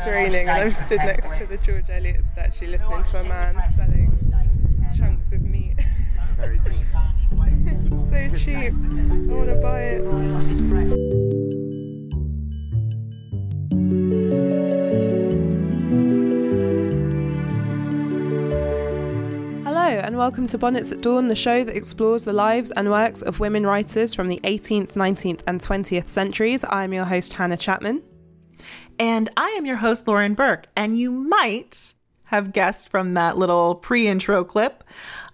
it's raining and I'm stood next to the George Eliot statue listening to a man selling chunks of meat. Very cheap. so cheap. I want to buy it. Hello, and welcome to Bonnets at Dawn, the show that explores the lives and works of women writers from the 18th, 19th, and 20th centuries. I'm your host, Hannah Chapman. And I am your host, Lauren Burke. And you might have guessed from that little pre intro clip.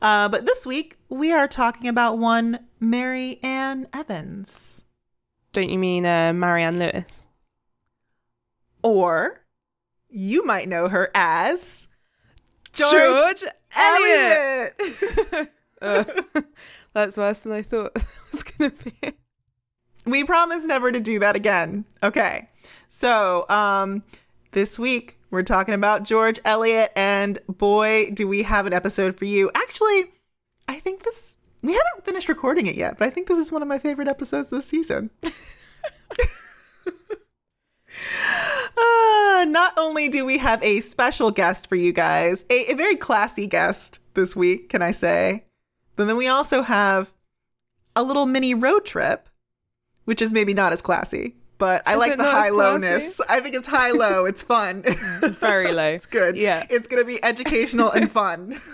Uh, but this week, we are talking about one Mary Ann Evans. Don't you mean uh, Marianne Lewis? Or you might know her as George, George Eliot. Uh, that's worse than I thought it was going to be. we promise never to do that again. Okay. So, um, this week we're talking about George Eliot, and boy, do we have an episode for you. Actually, I think this we haven't finished recording it yet, but I think this is one of my favorite episodes this season. uh, not only do we have a special guest for you guys, a, a very classy guest this week, can I say, but then we also have a little mini road trip, which is maybe not as classy, but I Is like the high lowness. I think it's high low. It's fun. Very low. it's good. Yeah. It's going to be educational and fun.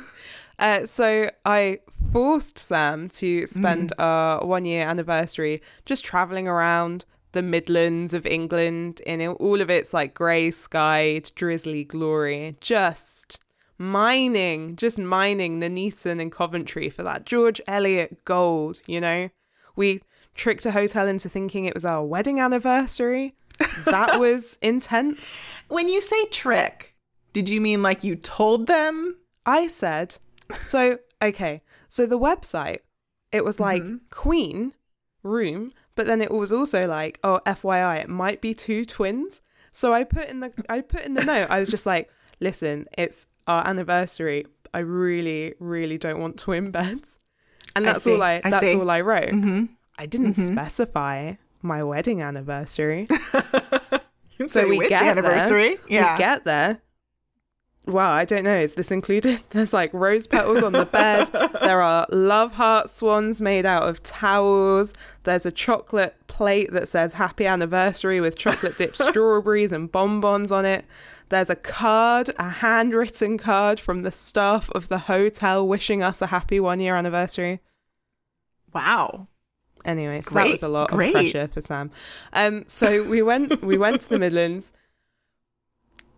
Uh, so I forced Sam to spend our one year anniversary just traveling around the Midlands of England in all of its like grey skied, drizzly glory, just mining, just mining the Nuneaton and Coventry for that George Eliot gold, you know? We tricked a hotel into thinking it was our wedding anniversary. That was intense. when you say trick, did you mean like you told them? I said, so, okay, so the website, it was like Queen room, but then it was also like, oh, FYI, it might be two twins. So I put in the I put in the note, I was just like, listen, it's our anniversary. I really, really don't want twin beds. And that's see, all I I that's all I wrote. Mm-hmm. I didn't specify my wedding anniversary. So we get anniversary? There. Yeah. We get there. Wow, I don't know. Is this included? There's like rose petals on the bed. there are love heart swans made out of towels. There's a chocolate plate that says happy anniversary with chocolate dipped strawberries and bonbons on it. There's a card, a handwritten card from the staff of the hotel wishing us a happy one year anniversary. wow. Anyway, so that was a lot great. of pressure for Sam. Um, so we went we went to the Midlands.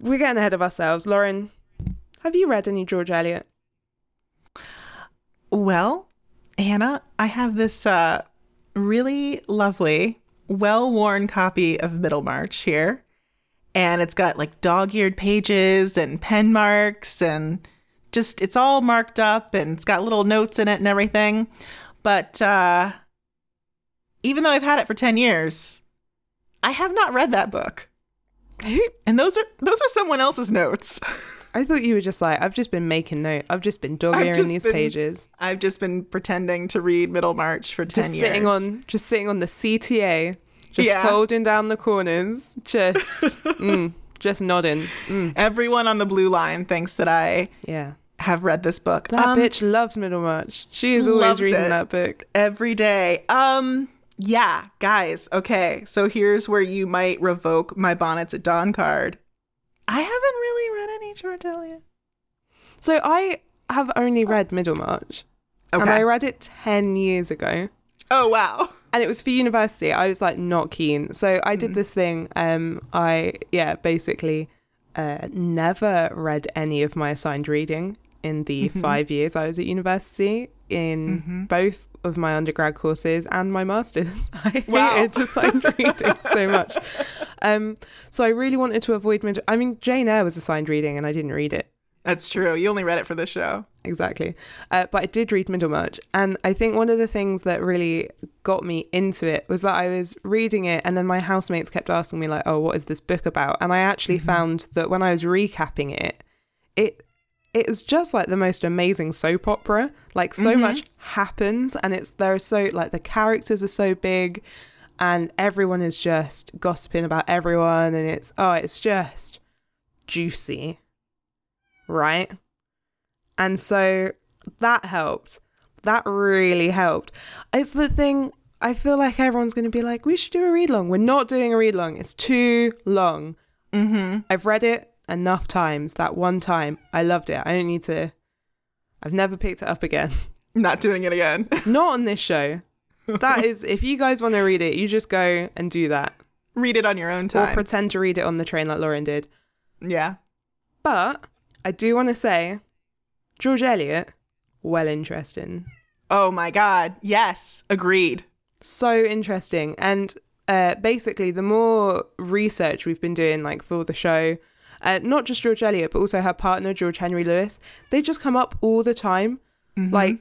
We're getting ahead of ourselves. Lauren, have you read any George Eliot? Well, Hannah, I have this uh, really lovely, well worn copy of Middlemarch here. And it's got like dog eared pages and pen marks and just, it's all marked up and it's got little notes in it and everything. But uh, even though I've had it for 10 years, I have not read that book. And those are those are someone else's notes. I thought you were just like, I've just been making note. I've just been dog earing these been pages. I've just been pretending to read Middlemarch for 10 Just years. sitting on just sitting on the CTA, just Yeah. folding down the corners, just mm, just nodding. Mm, Everyone on the blue line thinks that I yeah. have read this book. That Um, bitch loves Middlemarch. She is always reading it. that book. every day. Um yeah, guys. Okay. So here's where you might revoke my bonnets at dawn card. I haven't really read any George Eliot. So I have only read Middlemarch. Okay. And I read it 10 years ago. Oh wow. And it was for university. I was like not keen. So I did this thing. Um I yeah, basically uh never read any of my assigned reading in the 5 years I was at university in both of my undergrad courses and my masters. I Wow. hated assigned reading so much. Um so I really wanted to avoid mid I mean Jane Eyre was assigned reading and I didn't read it. That's true. You only read it for this show. exactly. Uh, but I did read Middlemarch, and I think one of the things that really got me into it was that I was reading it, and then my housemates kept asking me like, "Oh, what is this book about?" And I actually found that when I was recapping it, it it was just like the most amazing soap opera. Like so much happens, and it's there are so like the characters are so big, and everyone is just gossiping about everyone, and it's oh, it's just juicy, right? And so that helped. That really helped. It's the thing, I feel like everyone's going to be like, we should do a read long. We're not doing a read long. It's too long. Mm-hmm. I've read it enough times. That one time, I loved it. I don't need to, I've never picked it up again. Not doing it again. Not on this show. That is, if you guys want to read it, you just go and do that. Read it on your own time. Or pretend to read it on the train like Lauren did. yeah. But I do want to say, George Eliot, well interesting. Oh my God. Yes. Agreed. So interesting. And uh, basically, the more research we've been doing, like for the show, uh, not just George Eliot, but also her partner, George Henry Lewes, they just come up all the time. Like,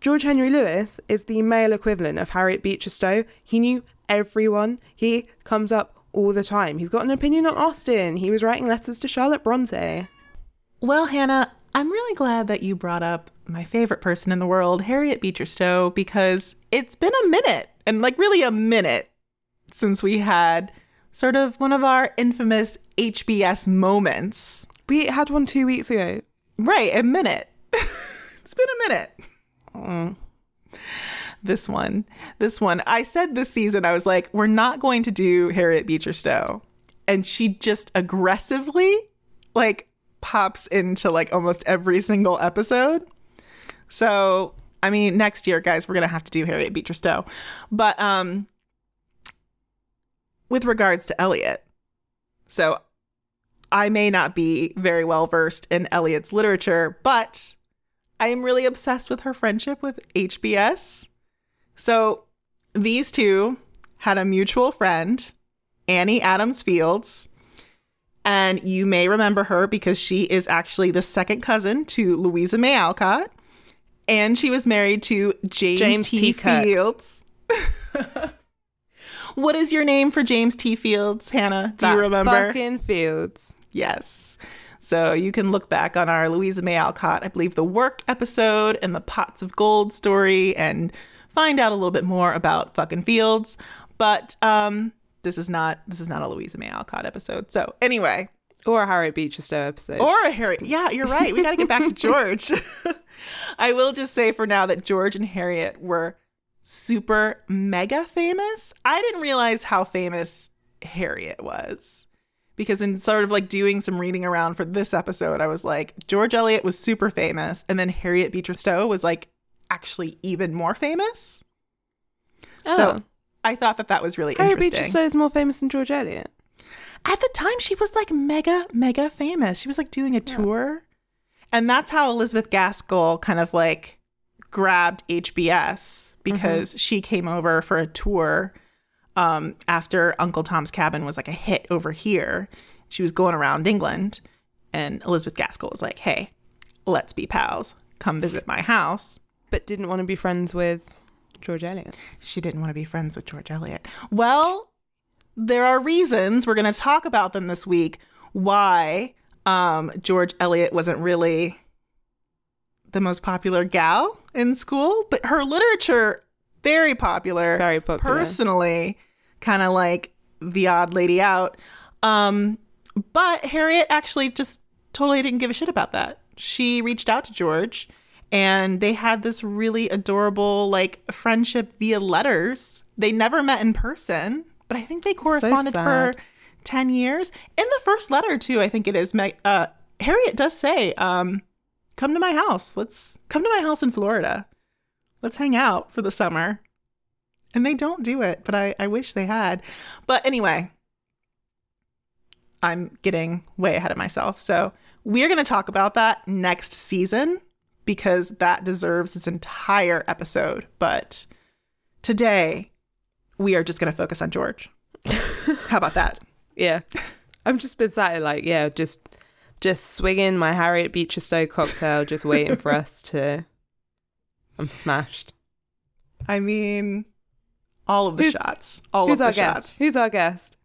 George Henry Lewes is the male equivalent of Harriet Beecher Stowe. He knew everyone. He comes up all the time. He's got an opinion on Austen. He was writing letters to Charlotte Bronte. Well, Hannah, I'm really glad that you brought up my favorite person in the world, Harriet Beecher Stowe, because it's been a minute, and like really a minute, since we had sort of one of our infamous HBS moments. We had one two weeks ago. Right, a minute. it's been a minute. This one, this one. I said this season, I was like, we're not going to do Harriet Beecher Stowe. And she just aggressively, like, pops into like almost every single episode. So, I mean, next year, guys, we're going to have to do Harriet Beecher Stowe. But, um, with regards to Eliot, so I may not be very well versed in Eliot's literature, but I am really obsessed with her friendship with HBS. So these two had a mutual friend, Annie Adams Fields. And you may remember her because she is actually the second cousin to Louisa May Alcott. And she was married to James, James T. T. Fields. what is your name for James T. Fields, Hannah? Do you remember? Fucking Fields. Yes. So you can look back on our Louisa May Alcott, I believe, the work episode and the pots of gold story and find out a little bit more about fucking Fields. But um, this is not this is not a Louisa May Alcott episode. So anyway, Or a Harriet Beecher Stowe episode. or a Harriet. Yeah, you're right. We got to get back to George. I will just say for now that George and Harriet were super mega famous. I didn't realize how famous Harriet was because in sort of like doing some reading around for this episode, I was like, George Eliot was super famous, and then Harriet Beecher Stowe was like actually even more famous. Oh. So I thought that that was really Harriet interesting. Beecher Stowe is more famous than George Eliot. At the time, she was like mega, mega famous. She was like doing a tour. And that's how Elizabeth Gaskell kind of like grabbed HBS because she came over for a tour um, after Uncle Tom's Cabin was like a hit over here. She was going around England. And Elizabeth Gaskell was like, hey, let's be pals. Come visit my house. But didn't want to be friends with George Eliot. She didn't want to be friends with George Eliot. Well, there are reasons we're going to talk about them this week why um, George Eliot wasn't really the most popular gal in school, but her literature very popular. Very popular. Personally, kind of like the odd lady out. Um, but Harriet actually just totally didn't give a shit about that. She reached out to George and they had this really adorable like friendship via letters. They never met in person, but I think they corresponded for 10 years. In the first letter too, I think it is uh Harriet does say um come to my house. Let's come to my house in Florida. Let's hang out for the summer. And they don't do it, but I, I wish they had. But anyway, I'm getting way ahead of myself. So we're going to talk about that next season because that deserves its entire episode. But today, we are just going to focus on George. How about that? Yeah. I've just been sat like, yeah, just just swinging my Harriet Beecher Stowe cocktail, just waiting for us to. I'm smashed. I mean, all of the Who's- shots. All Who's of our the guest? shots. Who's our guest?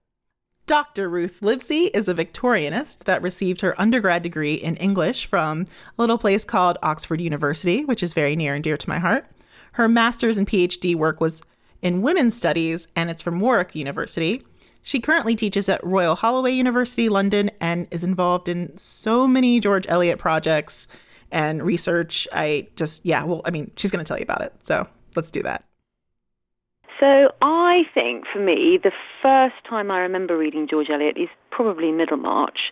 Dr. Ruth Livesey is a Victorianist that received her undergrad degree in English from a little place called Oxford University, which is very near and dear to my heart. Her master's and PhD work was in women's studies, and it's from Warwick University. She currently teaches at Royal Holloway University, London, and is involved in so many George Eliot projects and research. I just, yeah, well, I mean, she's going to tell you about it. So let's do that. So I think for me, the first time I remember reading George Eliot is probably Middlemarch.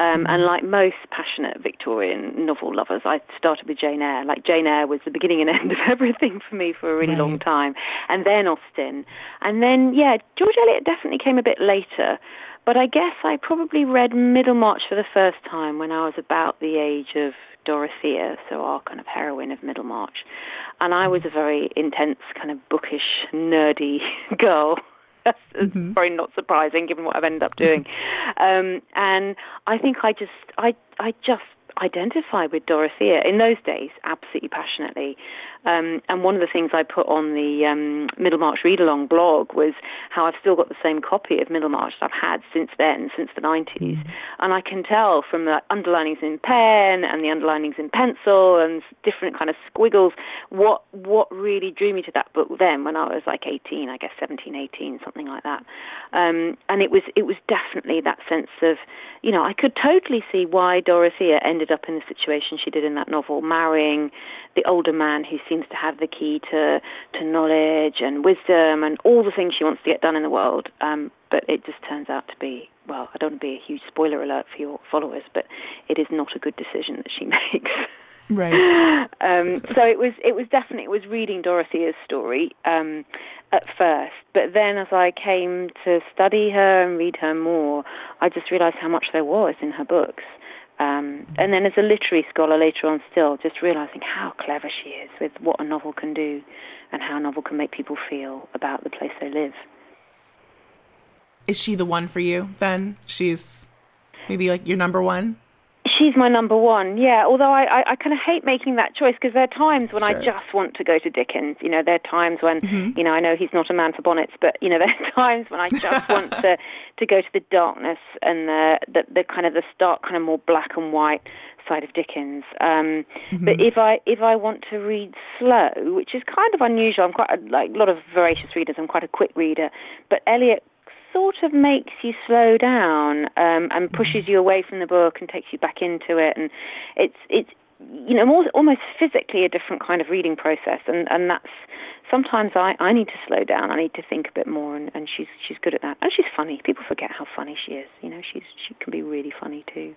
Um, and like most passionate Victorian novel lovers, I started with Jane Eyre. Like Jane Eyre was the beginning and end of everything for me for a really right. long time. And then Austen. And then, yeah, George Eliot definitely came a bit later. But I guess I probably read Middlemarch for the first time when I was about the age of Dorothea, so our kind of heroine of Middlemarch. And I was a very intense, kind of bookish, nerdy girl. That's mm-hmm. very not surprising given what I've ended up doing. um, and I think I just, I, I just identify with Dorothea in those days absolutely passionately. Um, and one of the things I put on the um, Middlemarch Read Along blog was how I've still got the same copy of Middlemarch that I've had since then, since the 90s. Mm. And I can tell from the underlinings in pen and the underlinings in pencil and different kind of squiggles what what really drew me to that book then when I was like 18, I guess 17, 18, something like that. Um, and it was it was definitely that sense of, you know, I could totally see why Dorothea ended up in the situation she did in that novel, marrying the older man who seems to have the key to to knowledge and wisdom and all the things she wants to get done in the world. Um, but it just turns out to be well. I don't want to be a huge spoiler alert for your followers, but it is not a good decision that she makes. Right. um, so it was it was definitely it was reading Dorothea's story um, at first, but then as I came to study her and read her more, I just realised how much there was in her books. Um, and then as a literary scholar later on still, just realizing how clever she is with what a novel can do and how a novel can make people feel about the place they live. Is she the one for you then? She's maybe like your number one? She's my number one, yeah. Although I, I, I kind of hate making that choice because there are times when sure. I just want to go to Dickens. You know, there are times when, mm-hmm. you know, I know he's not a man for bonnets, but, you know, there are times when I just want to, to go to the darkness and the, the, the kind of the stark, kind of more black and white side of Dickens. Um, mm-hmm. But if I if I want to read slow, which is kind of unusual, I'm quite a, like a lot of voracious readers. I'm quite a quick reader, but Eliot sort of makes you slow down um, and mm-hmm. pushes you away from the book and takes you back into it. And it's it's you know more, almost physically a different kind of reading process. And and that's sometimes I, I need to slow down. I need to think a bit more. And, and she's she's good at that. And she's funny. People forget how funny she is. You know, she's she can be really funny too.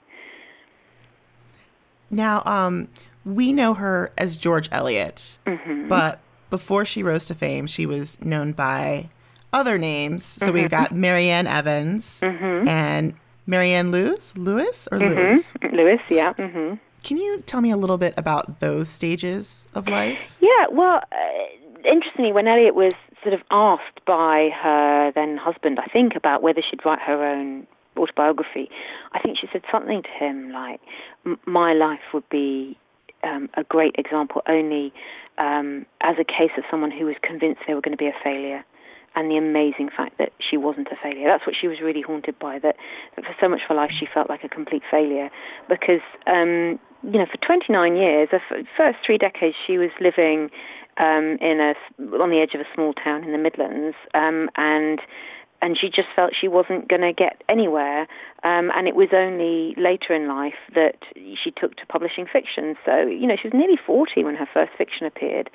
Now, um, we know her as George Eliot, mm-hmm. but before she rose to fame, she was known by other names. So mm-hmm. we've got Marianne Evans mm-hmm. and Marianne Lewis, Lewis or mm-hmm. Lewis? Lewis, yeah. Mm-hmm. Can you tell me a little bit about those stages of life? Yeah, well, uh, interestingly, when Eliot was sort of asked by her then husband, I think, about whether she'd write her own autobiography, I think she said something to him like, "My life would be um, a great example only um, as a case of someone who was convinced they were going to be a failure." And the amazing fact that she wasn't a failure. That's what she was really haunted by, that, that for so much of her life she felt like a complete failure because, um, you know, for 29 years, the first three decades she was living um, in a, on the edge of a small town in the Midlands um, and and she just felt she wasn't going to get anywhere. Um, and it was only later in life that she took to publishing fiction. So, you know, she was nearly 40 when her first fiction appeared.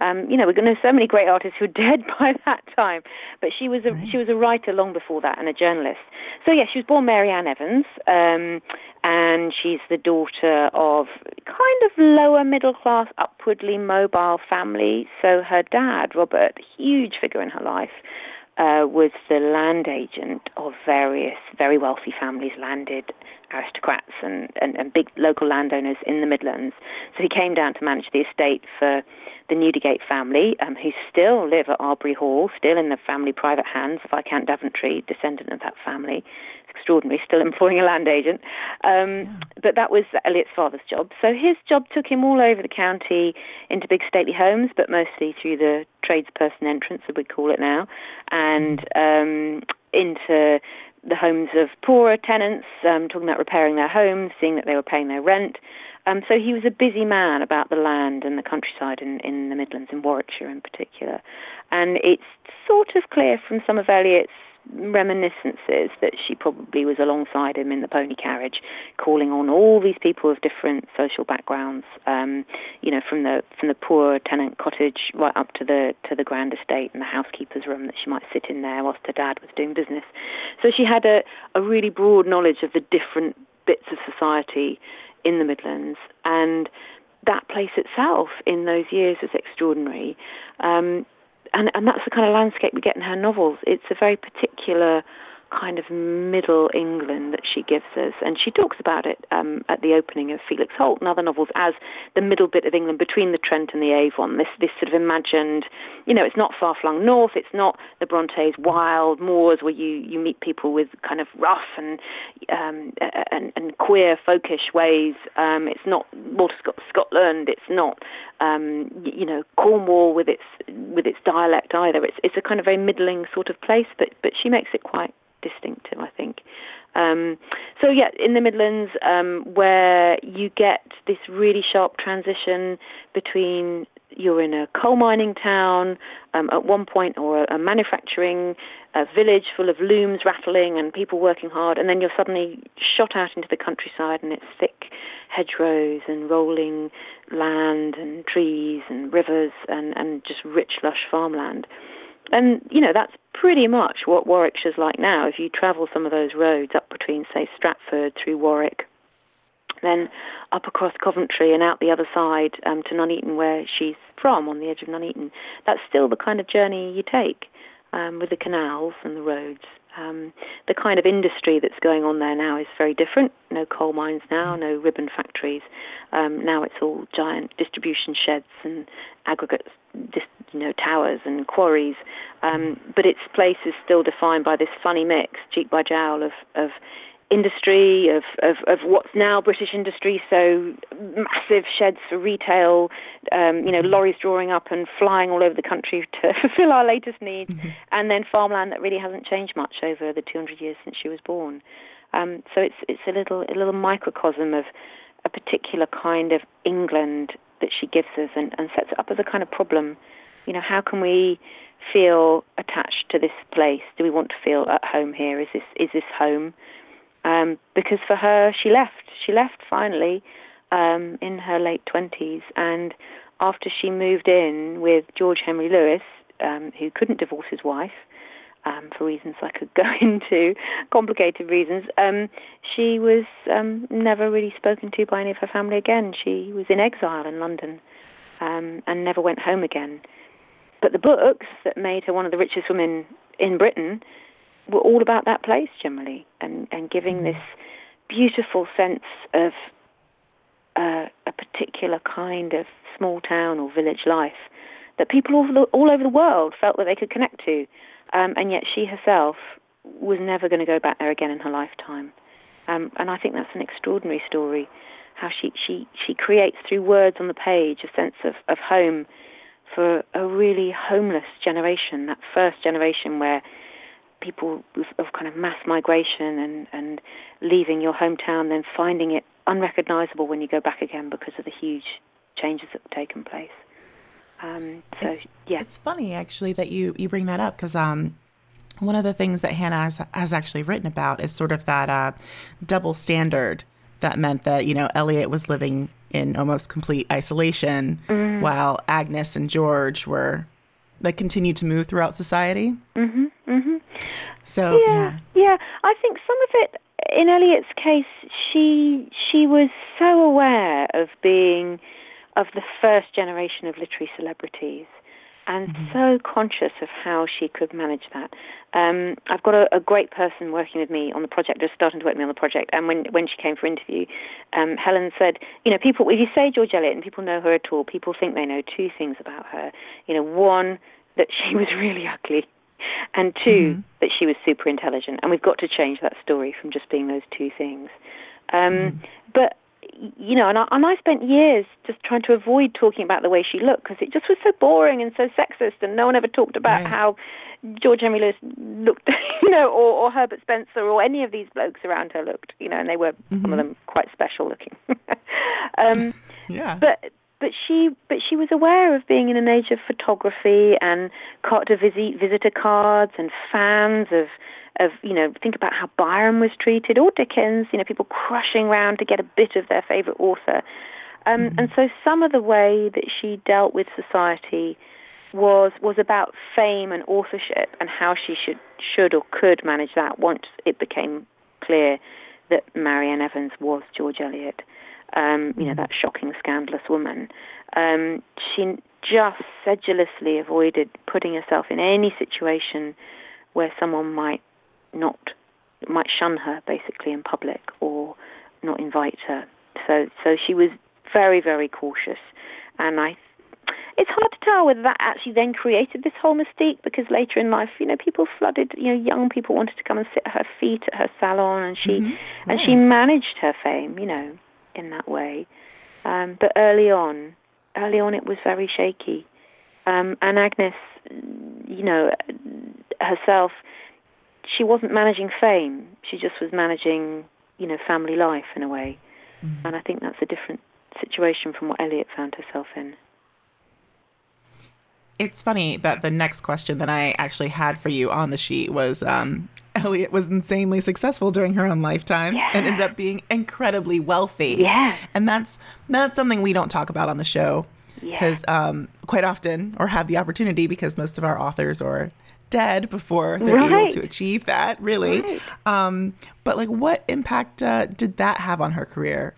Um, you know, we're going to have so many great artists who are dead by that time. But she was a, right. she was a writer long before that and a journalist. So, yeah, she was born Mary Ann Evans. Um, and she's the daughter of kind of lower middle class, upwardly mobile family. So her dad, Robert, huge figure in her life, uh, was the land agent of various very wealthy families, landed aristocrats and, and, and, big local landowners in the Midlands. So he came down to manage the estate for the Newdigate family, um, who still live at Arbury Hall, still in the family private hands, Viscount Daventry, descendant of that family extraordinary, still employing a land agent. Um, yeah. But that was Eliot's father's job. So his job took him all over the county into big stately homes, but mostly through the tradesperson entrance, as we call it now, and um, into the homes of poorer tenants, um, talking about repairing their homes, seeing that they were paying their rent. Um, so he was a busy man about the land and the countryside in, in the Midlands, in Warwickshire in particular. And it's sort of clear from some of Eliot's reminiscences that she probably was alongside him in the pony carriage, calling on all these people of different social backgrounds, um, you know, from the from the poor tenant cottage right up to the to the grand estate and the housekeeper's room that she might sit in there whilst her dad was doing business. So she had a, a really broad knowledge of the different bits of society in the Midlands and that place itself in those years was extraordinary. Um, and, and that's the kind of landscape we get in her novels. It's a very particular kind of middle England that she gives us. And she talks about it um, at the opening of Felix Holt and other novels as the middle bit of England between the Trent and the Avon. This, this sort of imagined, you know, it's not far-flung north. It's not the Brontes' wild moors where you, you meet people with kind of rough and um, and, and queer, folkish ways. Um, it's not Walter Scott Scotland. It's not, um, you know, Cornwall with its with its dialect either. It's it's a kind of very middling sort of place, but but she makes it quite distinctive, I think. Um, so yeah, in the Midlands, um, where you get this really sharp transition between you're in a coal mining town um, at one point, or a, a manufacturing a village full of looms rattling and people working hard, and then you're suddenly shot out into the countryside, and it's thick hedgerows and rolling land and trees and rivers and, and just rich, lush farmland. And, you know, that's pretty much what Warwickshire's like now. If you travel some of those roads up between, say, Stratford through Warwick, then up across Coventry and out the other side um, to Nuneaton, where she's from, on the edge of Nuneaton, that's still the kind of journey you take um, with the canals and the roads. Um, the kind of industry that's going on there now is very different. No coal mines now, no ribbon factories. Um, now it's all giant distribution sheds and aggregate, you know, towers and quarries. Um, but its place is still defined by this funny mix, cheek by jowl, of, of industry, of, of, of what's now British industry, so massive sheds for retail, um, you know, lorries drawing up and flying all over the country to fulfill our latest needs, mm-hmm. and then farmland that really hasn't changed much over the 200 years since she was born. Um, so it's it's a little a little microcosm of a particular kind of England that she gives us and, and sets it up as a kind of problem. You know, how can we feel attached to this place? Do we want to feel at home here? Is this is this home? Um, because for her, she left. She left finally um, in her late 20s, and after she moved in with George Henry Lewes, um, who couldn't divorce his wife, um, for reasons I could go into, complicated reasons, um, she was um, never really spoken to by any of her family again. She was in exile in London um, and never went home again. But the books that made her one of the richest women in Britain were all about that place generally, and and giving mm. this beautiful sense of uh, a particular kind of small town or village life that people all, the, all over the world felt that they could connect to, um, and yet she herself was never going to go back there again in her lifetime. Um, and I think that's an extraordinary story, how she, she, she creates through words on the page a sense of, of home for a really homeless generation, that first generation where people of kind of mass migration and, and leaving your hometown, then finding it unrecognizable when you go back again because of the huge changes that have taken place. Um, so, it's, yeah. It's funny, actually, that you, you bring that up because um, one of the things that Hannah has, has actually written about is sort of that uh, double standard that meant that, you know, Eliot was living in almost complete isolation mm. while Agnes and George were, they continued to move throughout society. Mm-hmm. So yeah, yeah, yeah. I think some of it in Eliot's case, she she was so aware of being of the first generation of literary celebrities and mm-hmm. so conscious of how she could manage that. Um, I've got a, a, great person working with me on the project, just starting to work with me on the project, and when, when she came for interview, um, Helen said, you know, people, if you say George Eliot and people know her at all, people think they know two things about her. You know, one, that she was really ugly, and 2 mm-hmm. that she was super intelligent. And we've got to change that story from just being those two things. Um, mm-hmm. But you know, and I, and I spent years just trying to avoid talking about the way she looked because it just was so boring and so sexist, and no one ever talked about right. how George Henry Lewes looked, you know, or, or Herbert Spencer or any of these blokes around her looked, you know, and they were mm-hmm. some of mm-hmm. them quite special looking. um, yeah. But but she but she was aware of being in an age of photography and carte de visite visitor cards and fans of of you know think about how Byron was treated or Dickens you know people crushing around to get a bit of their favorite author um, mm-hmm. and so some of the way that she dealt with society was was about fame and authorship and how she should should or could manage that once it became clear that Marianne Evans was George Eliot um, you know, mm. that shocking, scandalous woman. Um, she just sedulously avoided putting herself in any situation where someone might not, might shun her basically in public or not invite her. So, so she was very, very cautious. And I it's hard to tell whether that actually then created this whole mystique because later in life, you know, people flooded, you know, young people wanted to come and sit at her feet at her salon and she mm-hmm. and she managed her fame, you know in that way. Um, but early on, early on it was very shaky. Um, and Agnes, you know, herself, she wasn't managing fame. She just was managing, you know, family life in a way. Mm-hmm. And I think that's a different situation from what Eliot found herself in. It's funny that the next question that I actually had for you on the sheet was um, Eliot was insanely successful during her own lifetime yeah. and ended up being incredibly wealthy. Yeah. And that's that's something we don't talk about on the show because yeah. um, quite often, or have the opportunity, because most of our authors are dead before they're right. able to achieve that. Really. Right. Um, but like, what impact uh, did that have on her career?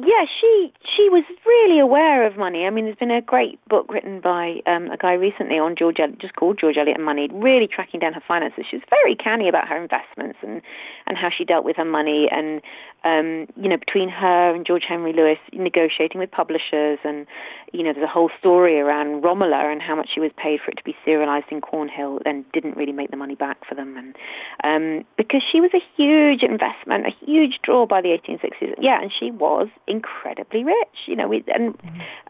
Yeah, she she was really aware of money. I mean, there's been a great book written by um, a guy recently on George, just called George Eliot and Money, really tracking down her finances. She was very canny about her investments and and how she dealt with her money, and um, you know, between her and George Henry Lewes negotiating with publishers, and you know, there's a whole story around Romola and how much she was paid for it to be serialized in Cornhill, and didn't really make the money back for them, and um, because she was a huge investment, a huge draw by the 1860s. Yeah, and she was incredibly rich. You know, we, and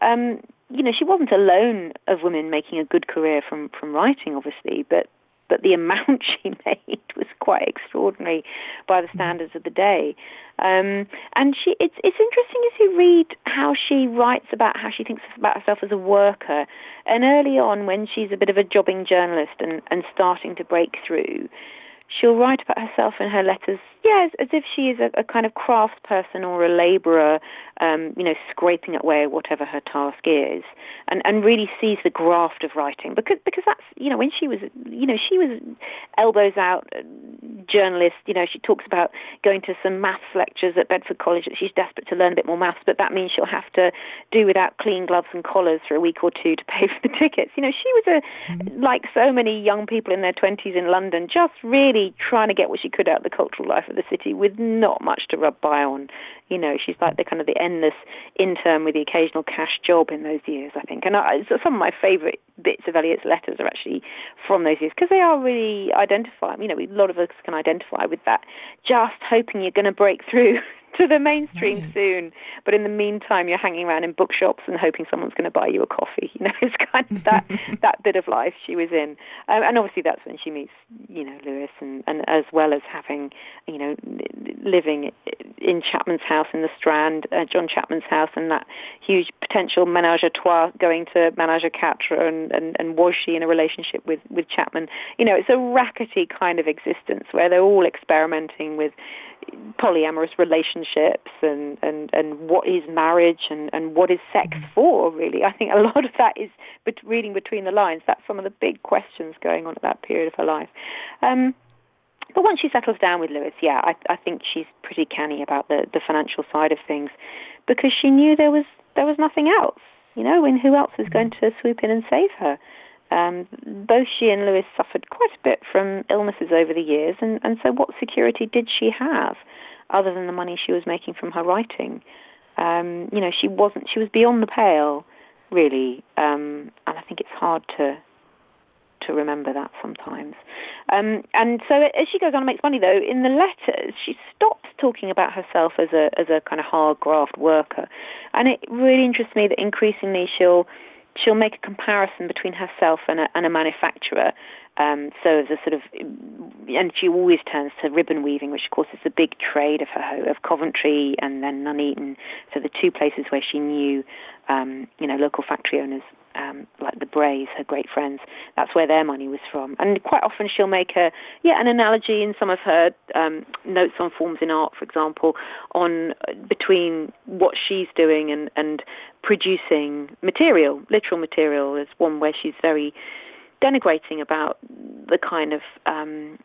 um, you know, she wasn't alone of women making a good career from from writing, obviously, but but the amount she made was quite extraordinary by the standards of the day. Um, and she, it's it's interesting as you read how she writes about how she thinks about herself as a worker. And early on, when she's a bit of a jobbing journalist and, and starting to break through, she'll write about herself in her letters, yes, as if she is a, a kind of craftsperson or a labourer, um, you know, scraping away whatever her task is, and, and really sees the graft of writing because because that's you know when she was you know she was elbows out uh, journalist. You know, she talks about going to some maths lectures at Bedford College that she's desperate to learn a bit more maths, but that means she'll have to do without clean gloves and collars for a week or two to pay for the tickets. You know, she was a mm-hmm. like so many young people in their twenties in London, just really trying to get what she could out of the cultural life of the city with not much to rub by on. You know, she's like the kind of the endless intern with the occasional cash job in those years, I think. And I, so some of my favourite bits of Eliot's letters are actually from those years because they are really identifiable. You know, a lot of us can identify with that. Just hoping you're going to break through to the mainstream right. soon. But in the meantime, you're hanging around in bookshops and hoping someone's going to buy you a coffee. You know, it's kind of that that bit of life she was in. Um, and obviously, that's when she meets, you know, Lewes, and, and as well as having, you know, living in Chapman's house in the Strand, uh, John Chapman's house, and that huge potential menage a trois going to menage a quatre, and, and, and was she in a relationship with, with Chapman? You know, it's a rackety kind of existence where they're all experimenting with polyamorous relationships and, and, and what is marriage and, and what is sex mm-hmm. for, really. I think a lot of that is but reading between the lines. That's some of the big questions going on at that period of her life. Um, but once she settles down with Lewes, yeah, I, I think she's pretty canny about the, the financial side of things because she knew there was there was nothing else. You know, and who else was mm-hmm. going to swoop in and save her? Um, both she and Lewes suffered quite a bit from illnesses over the years, and, and so what security did she have other than the money she was making from her writing? Um, you know, she wasn't, she was beyond the pale, really, um, and I think it's hard to to remember that sometimes. Um, and so as she goes on and makes money, though, in the letters, she stops talking about herself as a as a kind of hard graft worker, and it really interests me that increasingly she'll she'll make a comparison between herself and a, and a manufacturer. Um, so as a sort of and she always turns to ribbon weaving, which of course is the big trade of her of Coventry and then Nuneaton. So the two places where she knew, um, you know, local factory owners um, like the Brays, her great friends. That's where their money was from. And quite often she'll make a yeah an analogy in some of her um, notes on forms in art, for example, on uh, between what she's doing and and producing material, literal material. There's one where she's very denigrating about the kind of um,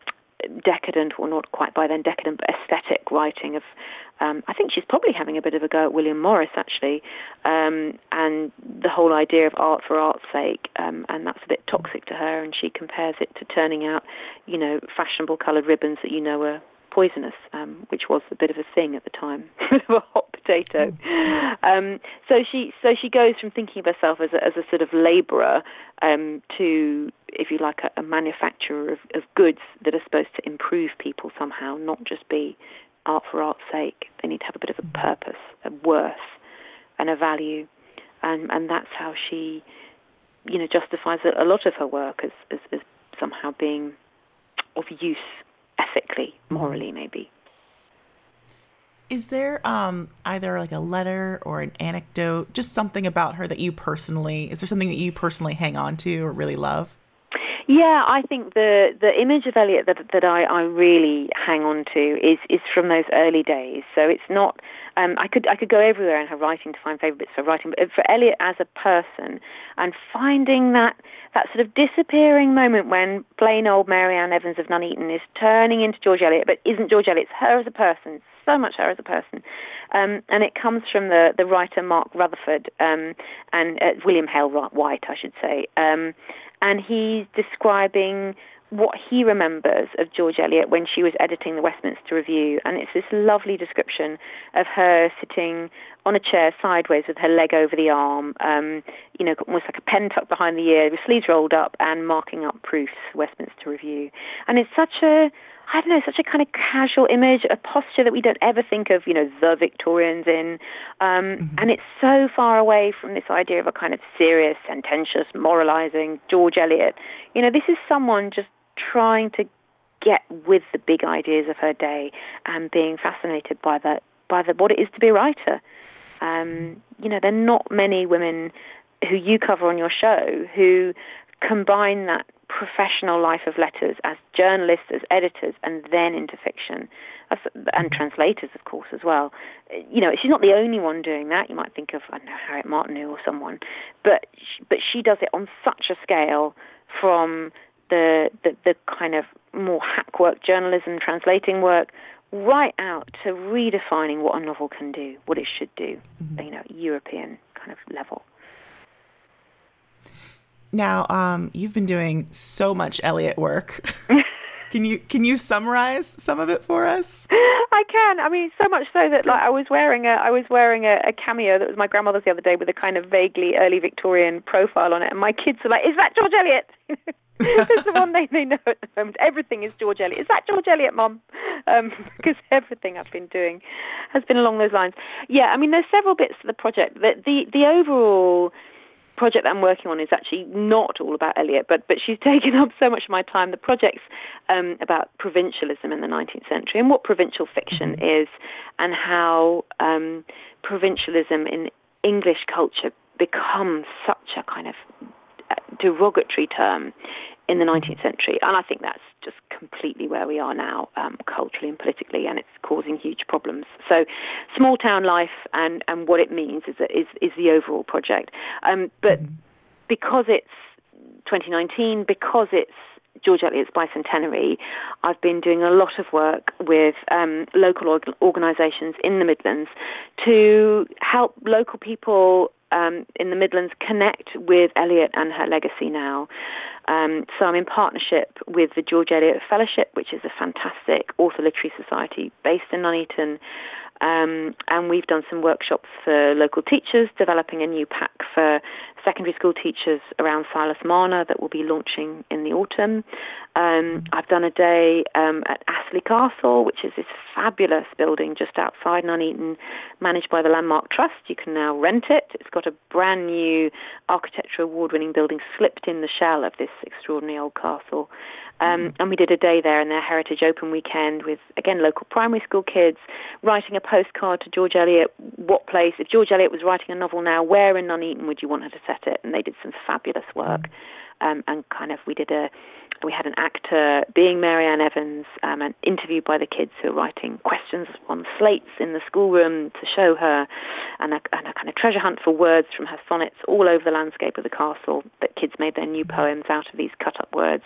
decadent, or not quite by then decadent, but aesthetic writing of. Um, I think she's probably having a bit of a go at William Morris actually, um, and the whole idea of art for art's sake, um, and that's a bit toxic to her. And she compares it to turning out, you know, fashionable coloured ribbons that you know are poisonous, um, which was a bit of a thing at the time, a hot potato. Um, so she so she goes from thinking of herself as a, as a sort of labourer um, to, if you like, a, a manufacturer of, of goods that are supposed to improve people somehow, not just be art for art's sake. They need to have a bit of a purpose, a worth, and a value, and and that's how she, you know, justifies a lot of her work as as, as somehow being of use ethically, morally, maybe. Is there um, either like a letter or an anecdote, just something about her that you personally, is there something that you personally hang on to or really love? Yeah, I think the the image of Eliot that that I, I really hang on to is is from those early days. So it's not. Um, I could I could go everywhere in her writing to find favourite bits for writing, but for Eliot as a person and finding that that sort of disappearing moment when plain old Mary Ann Evans of Nuneaton is turning into George Eliot, but isn't George Eliot? It's her as a person, so much her as a person. Um, and it comes from the, the writer Mark Rutherford um, and uh, William Hale White, I should say. Um, and he's describing what he remembers of George Eliot when she was editing the Westminster Review. And it's this lovely description of her sitting on a chair sideways with her leg over the arm, um, you know, almost like a pen tucked behind the ear, with sleeves rolled up and marking up proofs, Westminster Review. And it's such a, I don't know, such a kind of casual image, a posture that we don't ever think of, you know, the Victorians in. Um, mm-hmm. And it's so far away from this idea of a kind of serious, sententious, moralizing George Eliot. You know, this is someone just trying to get with the big ideas of her day and being fascinated by the, by the, what it is to be a writer. Um, you know, there are not many women who you cover on your show who combine that professional life of letters as journalists, as editors, and then into fiction, and mm-hmm. translators, of course, as well. You know, she's not the only one doing that. You might think of, I don't know, Harriet Martineau or someone, but but she does it on such a scale from the, the, the kind of more hack work, journalism, translating work, right out to redefining what a novel can do, what it should do, mm-hmm. you know, European kind of level. Now, um, you've been doing so much Eliot work. can you can you summarize some of it for us? I can. I mean, so much so that like I was wearing a I was wearing a, a cameo that was my grandmother's the other day with a kind of vaguely early Victorian profile on it, and my kids are like, "Is that George Eliot?" It's the one they, they know at the moment. Everything is George Eliot. Is that George Eliot, Mum? Um, because everything I've been doing has been along those lines. Yeah, I mean, there's several bits to the project. The the, the overall project that I'm working on is actually not all about Eliot, but but she's taken up so much of my time. The project's um, about provincialism in the 19th century and what provincial fiction mm-hmm. is, and how um, provincialism in English culture becomes such a kind of uh, derogatory term in the 19th century. And I think that's just completely where we are now, um, culturally and politically, and it's causing huge problems. So, small town life and, and what it means is, is, is the overall project. Um, but mm-hmm. because it's 2019, because it's George Eliot's bicentenary, I've been doing a lot of work with um, local org- organisations in the Midlands to help local people um, in the Midlands connect with Eliot and her legacy now. Um, so I'm in partnership with the George Eliot Fellowship, which is a fantastic author literary society based in Nuneaton. Um, and we've done some workshops for local teachers, developing a new pack for secondary school teachers around Silas Marner that will be launching in the autumn. Um, I've done a day um, at Astley Castle, which is this fabulous building just outside Nuneaton, managed by the Landmark Trust. You can now rent it. It's got a brand new architecture award-winning building slipped in the shell of this extraordinary old castle. Um, mm-hmm. and we did a day there in their Heritage Open weekend with, again, local primary school kids writing a postcard to George Eliot. What place, if George Eliot was writing a novel now, where in Nuneaton would you want her to set it? And they did some fabulous work. Mm-hmm um, and kind of we did a we had an actor being Mary-Ann Evans um, and interviewed by the kids who were writing questions on slates in the schoolroom to show her and a, and a kind of treasure hunt for words from her sonnets all over the landscape of the castle that kids made their new poems out of these cut up words.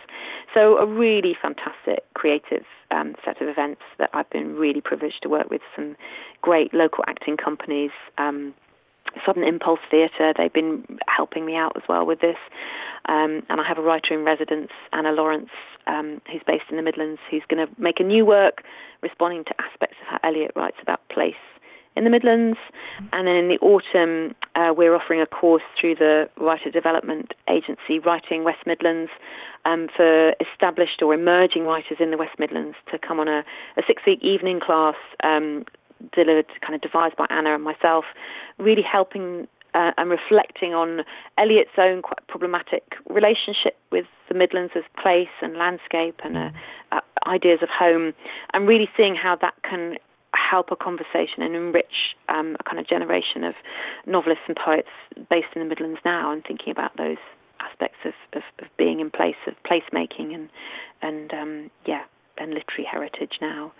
So a really fantastic creative um, set of events that I've been really privileged to work with some great local acting companies um, Sudden Impulse Theatre. They've been helping me out as well with this. Um, and I have a writer in residence, Anna Lawrence, um, who's based in the Midlands, who's going to make a new work responding to aspects of how Eliot writes about place in the Midlands. And then in the autumn, uh, we're offering a course through the Writer Development Agency, Writing West Midlands, um, for established or emerging writers in the West Midlands to come on a, a six-week evening class um, delivered, kind of devised by Anna and myself, really helping uh, and reflecting on Eliot's own quite problematic relationship with the Midlands as place and landscape and uh, uh, ideas of home, and really seeing how that can help a conversation and enrich um, a kind of generation of novelists and poets based in the Midlands now, and thinking about those aspects of, of, of being in place, of placemaking, and and um, yeah, and literary heritage now.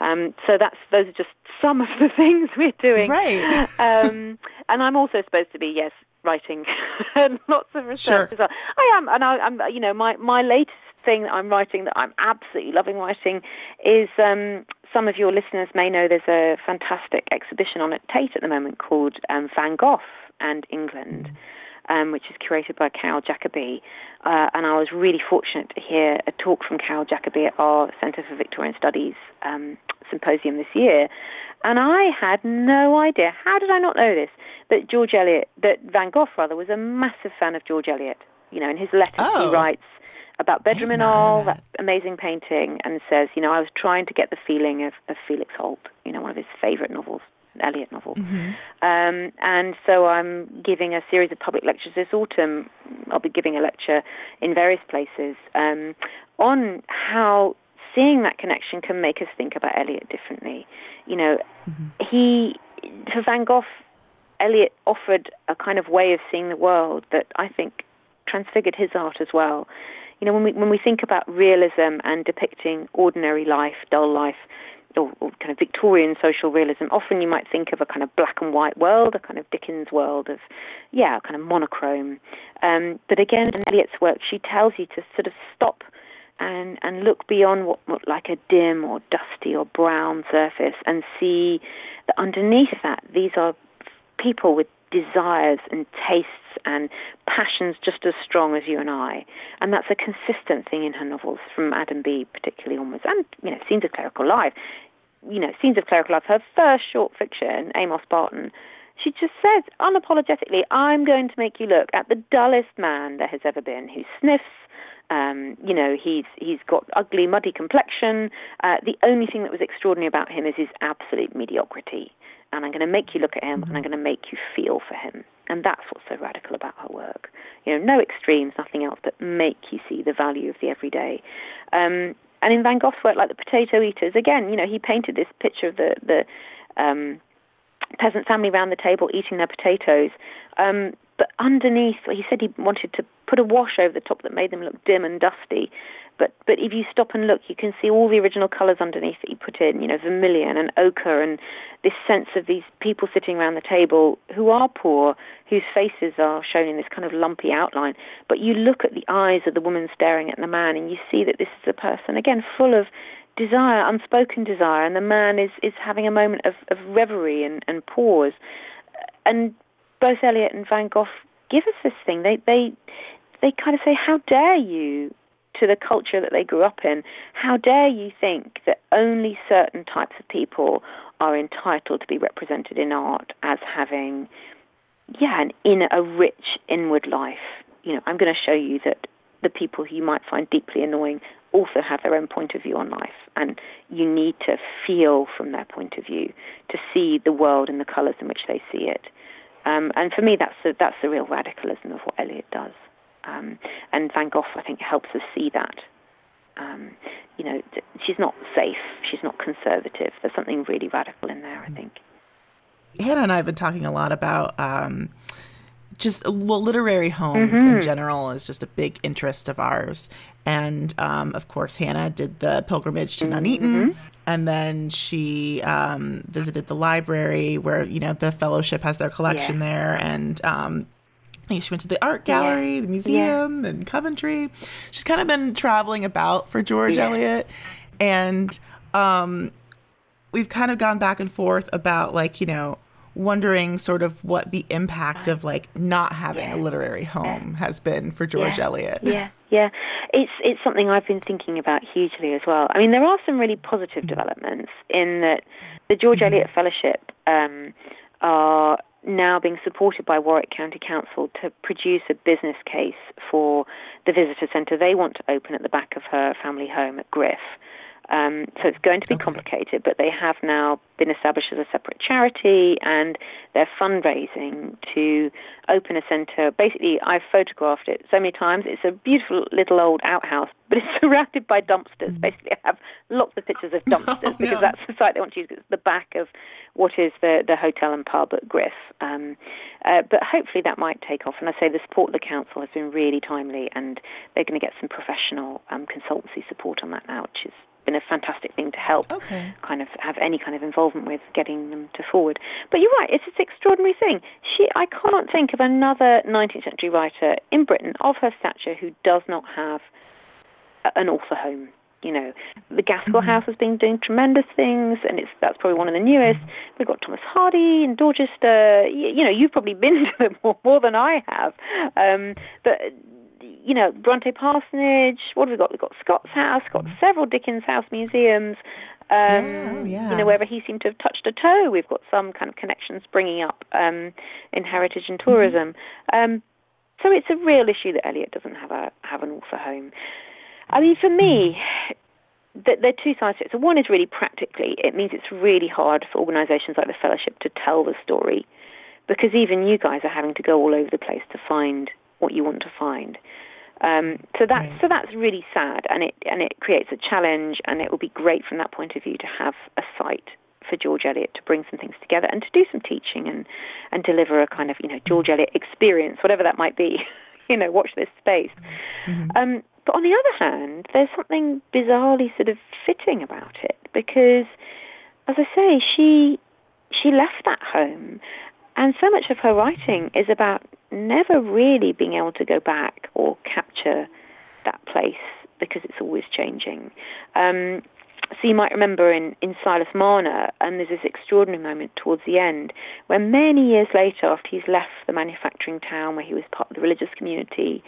Um, so that's those are just some of the things we're doing. Right. um, and I'm also supposed to be yes writing lots of research sure. as well. I am, and I, am you know my my latest thing that I'm writing that I'm absolutely loving writing is. Um, some of your listeners may know there's a fantastic exhibition on at Tate at the moment called um, Van Gogh and England. Mm um, which is curated by Carol Jacobi. Uh, and I was really fortunate to hear a talk from Carol Jacobi at our Centre for Victorian Studies um, symposium this year. And I had no idea, how did I not know this, that George Eliot, that Van Gogh rather, was a massive fan of George Eliot. You know, in his letters oh. he writes about Bedroom in Arles, that amazing painting, and says, you know, I was trying to get the feeling of, of Felix Holt, you know, one of his favourite novels. Eliot novel. Mm-hmm. Um, and so I'm giving a series of public lectures this autumn. I'll be giving a lecture in various places um, on how seeing that connection can make us think about Eliot differently. You know, mm-hmm. he, for Van Gogh, Eliot offered a kind of way of seeing the world that I think transfigured his art as well. You know, when we when we think about realism and depicting ordinary life, dull life, or, or, kind of Victorian social realism, often you might think of a kind of black and white world, a kind of Dickens world of, yeah, kind of monochrome. Um, but again, in Eliot's work, she tells you to sort of stop and, and look beyond what looked like a dim or dusty or brown surface and see that underneath that, these are people with desires and tastes and passions just as strong as you and I. And that's a consistent thing in her novels, from Adam Bede particularly onwards, and, you know, Scenes of Clerical Life. You know, Scenes of Clerical Life, her first short fiction, Amos Barton, she just says unapologetically, I'm going to make you look at the dullest man there has ever been, who sniffs, um, you know, he's he's got ugly, muddy complexion. Uh, the only thing that was extraordinary about him is his absolute mediocrity and I'm going to make you look at him and I'm mm-hmm. going to make you feel for him. And that's what's so radical about her work. You know, no extremes, nothing else, but make you see the value of the everyday. Um, and in Van Gogh's work, like the Potato Eaters, again, you know, he painted this picture of the the um, peasant family around the table eating their potatoes. Um, but underneath, he said he wanted to put a wash over the top that made them look dim and dusty. But but if you stop and look, you can see all the original colours underneath that you put in, you know, vermilion and ochre, and this sense of these people sitting around the table who are poor, whose faces are shown in this kind of lumpy outline. But you look at the eyes of the woman staring at the man, and you see that this is a person again full of desire, unspoken desire, and the man is is having a moment of, of reverie and, and pause. And both Eliot and Van Gogh give us this thing. They they they kind of say, "How dare you to the culture that they grew up in, how dare you think that only certain types of people are entitled to be represented in art as having, yeah, an inner, a rich inward life? You know, I'm going to show you that the people who you might find deeply annoying also have their own point of view on life, and you need to feel from their point of view to see the world in the colours in which they see it. Um, and for me, that's the, that's the real radicalism of what Eliot does. Um, and Van Gogh, I think, helps us see that. Um, you know, she's not safe. She's not conservative. There's something really radical in there, I think. Hannah and I have been talking a lot about um, just well, literary homes Mm-hmm. in general is just a big interest of ours. And um, of course, Hannah did the pilgrimage to Nuneaton, Mm-hmm. and then she um, visited the library where you know the fellowship has their collection Yeah. there, and um, I think she went to the art gallery, the museum, and Coventry. She's kind of been traveling about for George Yeah. Eliot, and um, we've kind of gone back and forth about like you know wondering sort of what the impact of like not having a literary home has been for George Yeah. Eliot. Yeah, yeah. It's it's something I've been thinking about hugely as well. I mean, there are some really positive developments in that the George Eliot Fellowship um, are now being supported by Warwick County Council to produce a business case for the visitor centre they want to open at the back of her family home at Griff. Um, so it's going to be Okay. complicated, but they have now been established as a separate charity and they're fundraising to open a centre. Basically, I've photographed it so many times. It's a beautiful little old outhouse, but it's surrounded by dumpsters. Basically, I have lots of pictures of dumpsters Mm. Oh, because no. that's the site they want to use. It's the back of what is the, the hotel and pub at Griff. Um, uh, but hopefully that might take off. And I say the support of the council has been really timely and they're going to get some professional um, consultancy support on that now, which has been a fantastic thing to help Okay. kind of have any kind of involvement with getting them to forward. But you're right, it's this extraordinary thing. She, I can't think of another 19th century writer in Britain of her stature who does not have a- an author home. You know, the Gaskell House has been doing tremendous things, and it's that's probably one of the newest. We've got Thomas Hardy in Dorchester. You, you know, you've probably been to them more, more than I have. Um, but you know, Bronte Parsonage. What have we got? We've got Scott's House. Got several Dickens House museums. Um, Yeah, oh, yeah. You know, wherever he seemed to have touched a toe, we've got some kind of connections bringing up um, in heritage and tourism. Um, so it's a real issue that Eliot doesn't have a have an author home. I mean, for me, th- there are two sides to it. So one is really practically, it means it's really hard for organisations like the Fellowship to tell the story, because even you guys are having to go all over the place to find what you want to find. Um, so that's Right. so that's really sad, and it and it creates a challenge, and it will be great from that point of view to have a site for George Eliot to bring some things together and to do some teaching and and deliver a kind of you know George Eliot experience, whatever that might be. you know, watch this space. Um, but on the other hand, there's something bizarrely sort of fitting about it because, as I say, she she left that home, and so much of her writing is about never really being able to go back or capture that place because it's always changing. Um, so you might remember in, in Silas Marner, and there's this extraordinary moment towards the end where many years later, after he's left the manufacturing town where he was part of the religious community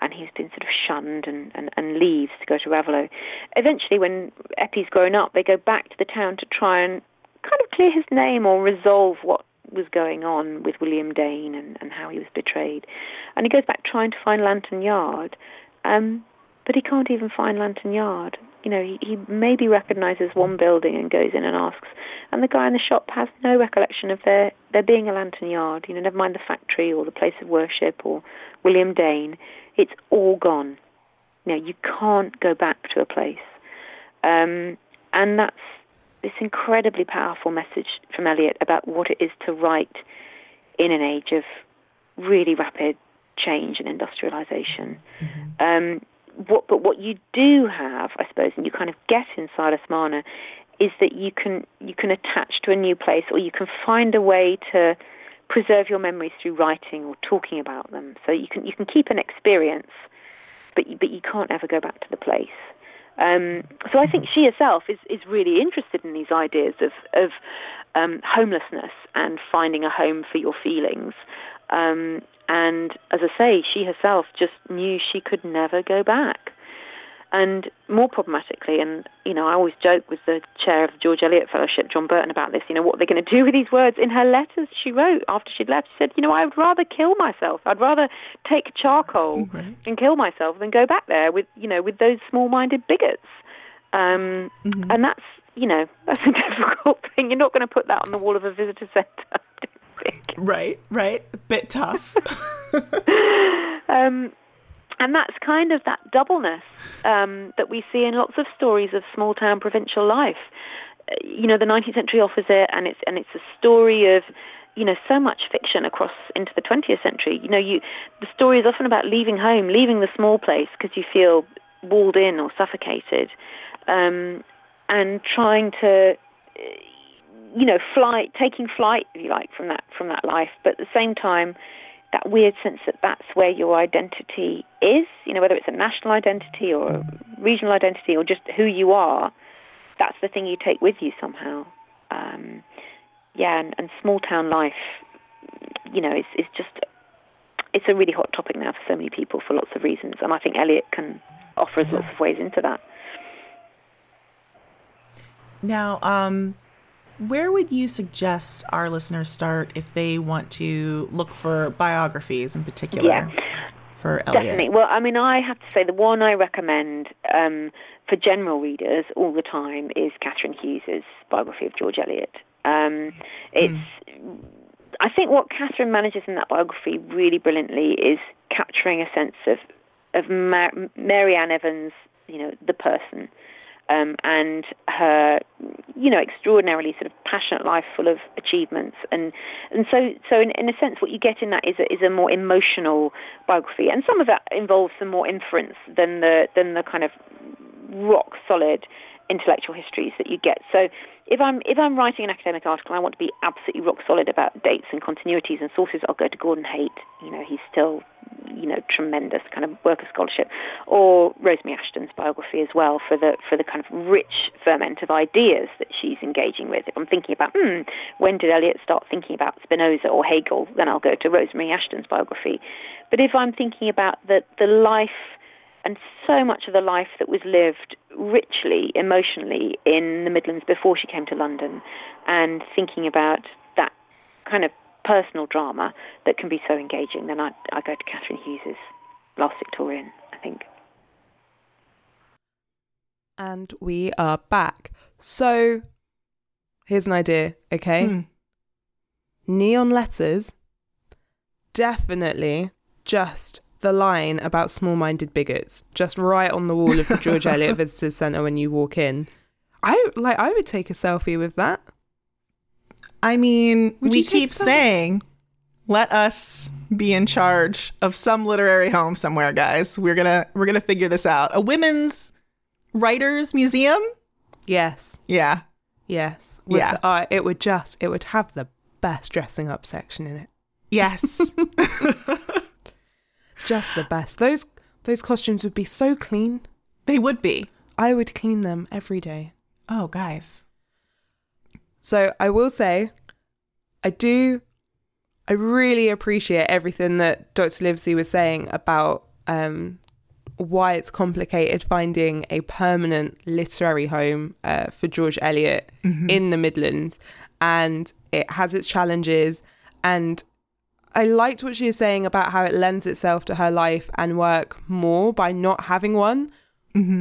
and he's been sort of shunned and, and, and leaves to go to Raveloe, eventually when Eppie's grown up, they go back to the town to try and kind of clear his name or resolve what was going on with William Dane and, and how he was betrayed. And he goes back trying to find Lantern Yard, um, but he can't even find Lantern Yard. You know, he, he maybe recognises one building and goes in and asks, and the guy in the shop has no recollection of there there being a Lantern Yard. You know, never mind the factory or the place of worship or William Dane. It's all gone. You know, you can't go back to a place, um, and that's this incredibly powerful message from Eliot about what it is to write in an age of really rapid change and industrialization. Um, what, but what you do have, I suppose, and you kind of get in Silas Marner, is that you can you can attach to a new place, or you can find a way to preserve your memories through writing or talking about them. So you can you can keep an experience, but you, but you can't ever go back to the place. Um, so I think she herself is, is really interested in these ideas of, of um, homelessness and finding a home for your feelings. Um, and as I say, she herself just knew she could never go back. And more problematically, and you know, I always joke with the chair of the George Eliot Fellowship, John Burton, about this. You know, what they're going to do with these words. In her letters, she wrote after she'd left, she said, "You know, I would rather kill myself. I'd rather take charcoal Right. and kill myself than go back there with, you know, with those small-minded bigots." Um, Mm-hmm. And that's, you know, that's a difficult thing. You're not going to put that on the wall of a visitor centre. Right, right. Bit tough. Um, and that's kind of that doubleness um, that we see in lots of stories of small town provincial life. Uh, You know, the 19th century offers it, and it's and it's a story of, you know, so much fiction across into the 20th century. You know, you the story is often about leaving home, leaving the small place because you feel walled in or suffocated, um, and trying to, uh, you know, fly, taking flight, if you like, from that from that life, but at the same time that weird sense that that's where your identity is, you know, whether it's a national identity or a regional identity or just who you are, that's the thing you take with you somehow. Um, yeah, and, and small town life, you know, is, is just, it's a really hot topic now for so many people for lots of reasons. And I think Eliot can offer us lots of ways into that. now, um, where would you suggest our listeners start if they want to look for biographies in particular Yeah. for Eliot? Definitely. Well, I mean, I have to say the one I recommend um, for general readers all the time is Kathryn Hughes's biography of George Eliot. Um, it's, I think, what Kathryn manages in that biography really brilliantly is capturing a sense of of Mar- Mary Ann Evans, you know, the person, um, and her, you know, extraordinarily sort of passionate life full of achievements. And and so so in, in a sense, what you get in that is a, is a more emotional biography, and some of that involves some more inference than the than the kind of rock solid intellectual histories that you get. So if I'm if I'm writing an academic article, I want to be absolutely rock solid about dates and continuities and sources. I'll go to Gordon Haight. You know, he's still you know tremendous kind of work of scholarship, or Rosemary Ashton's biography as well for the for the kind of rich ferment of ideas that she's engaging with. If I'm thinking about hmm, when did Eliot start thinking about Spinoza or Hegel, then I'll go to Rosemary Ashton's biography. But if I'm thinking about the the life and so much of the life that was lived richly, emotionally in the Midlands before she came to London, and thinking about that kind of personal drama that can be so engaging, then I, I go to Kathryn Hughes's Last Victorian, I think. And we are back. So here's an idea, okay? Hmm. Neon letters, definitely just the line about small minded bigots, just right on the wall of the George Eliot Visitors Centre when you walk in. I like I would take a selfie with that. I mean, Would we keep saying, let us be in charge of some literary home somewhere, guys. We're gonna we're gonna figure this out. A women's writers museum? Yes. Yeah. Yes. With Yeah. the- uh, it would just it would have the best dressing up section in it. Yes. Just the best. Those those costumes would be so clean. they would be. I would clean them every day. Oh, guys. So I will say, I do, I really appreciate everything that Dr. Livesey was saying about um, why it's complicated finding a permanent literary home uh, for George Eliot in the Midlands, and it has its challenges. And I liked what she was saying about how it lends itself to her life and work more by not having one.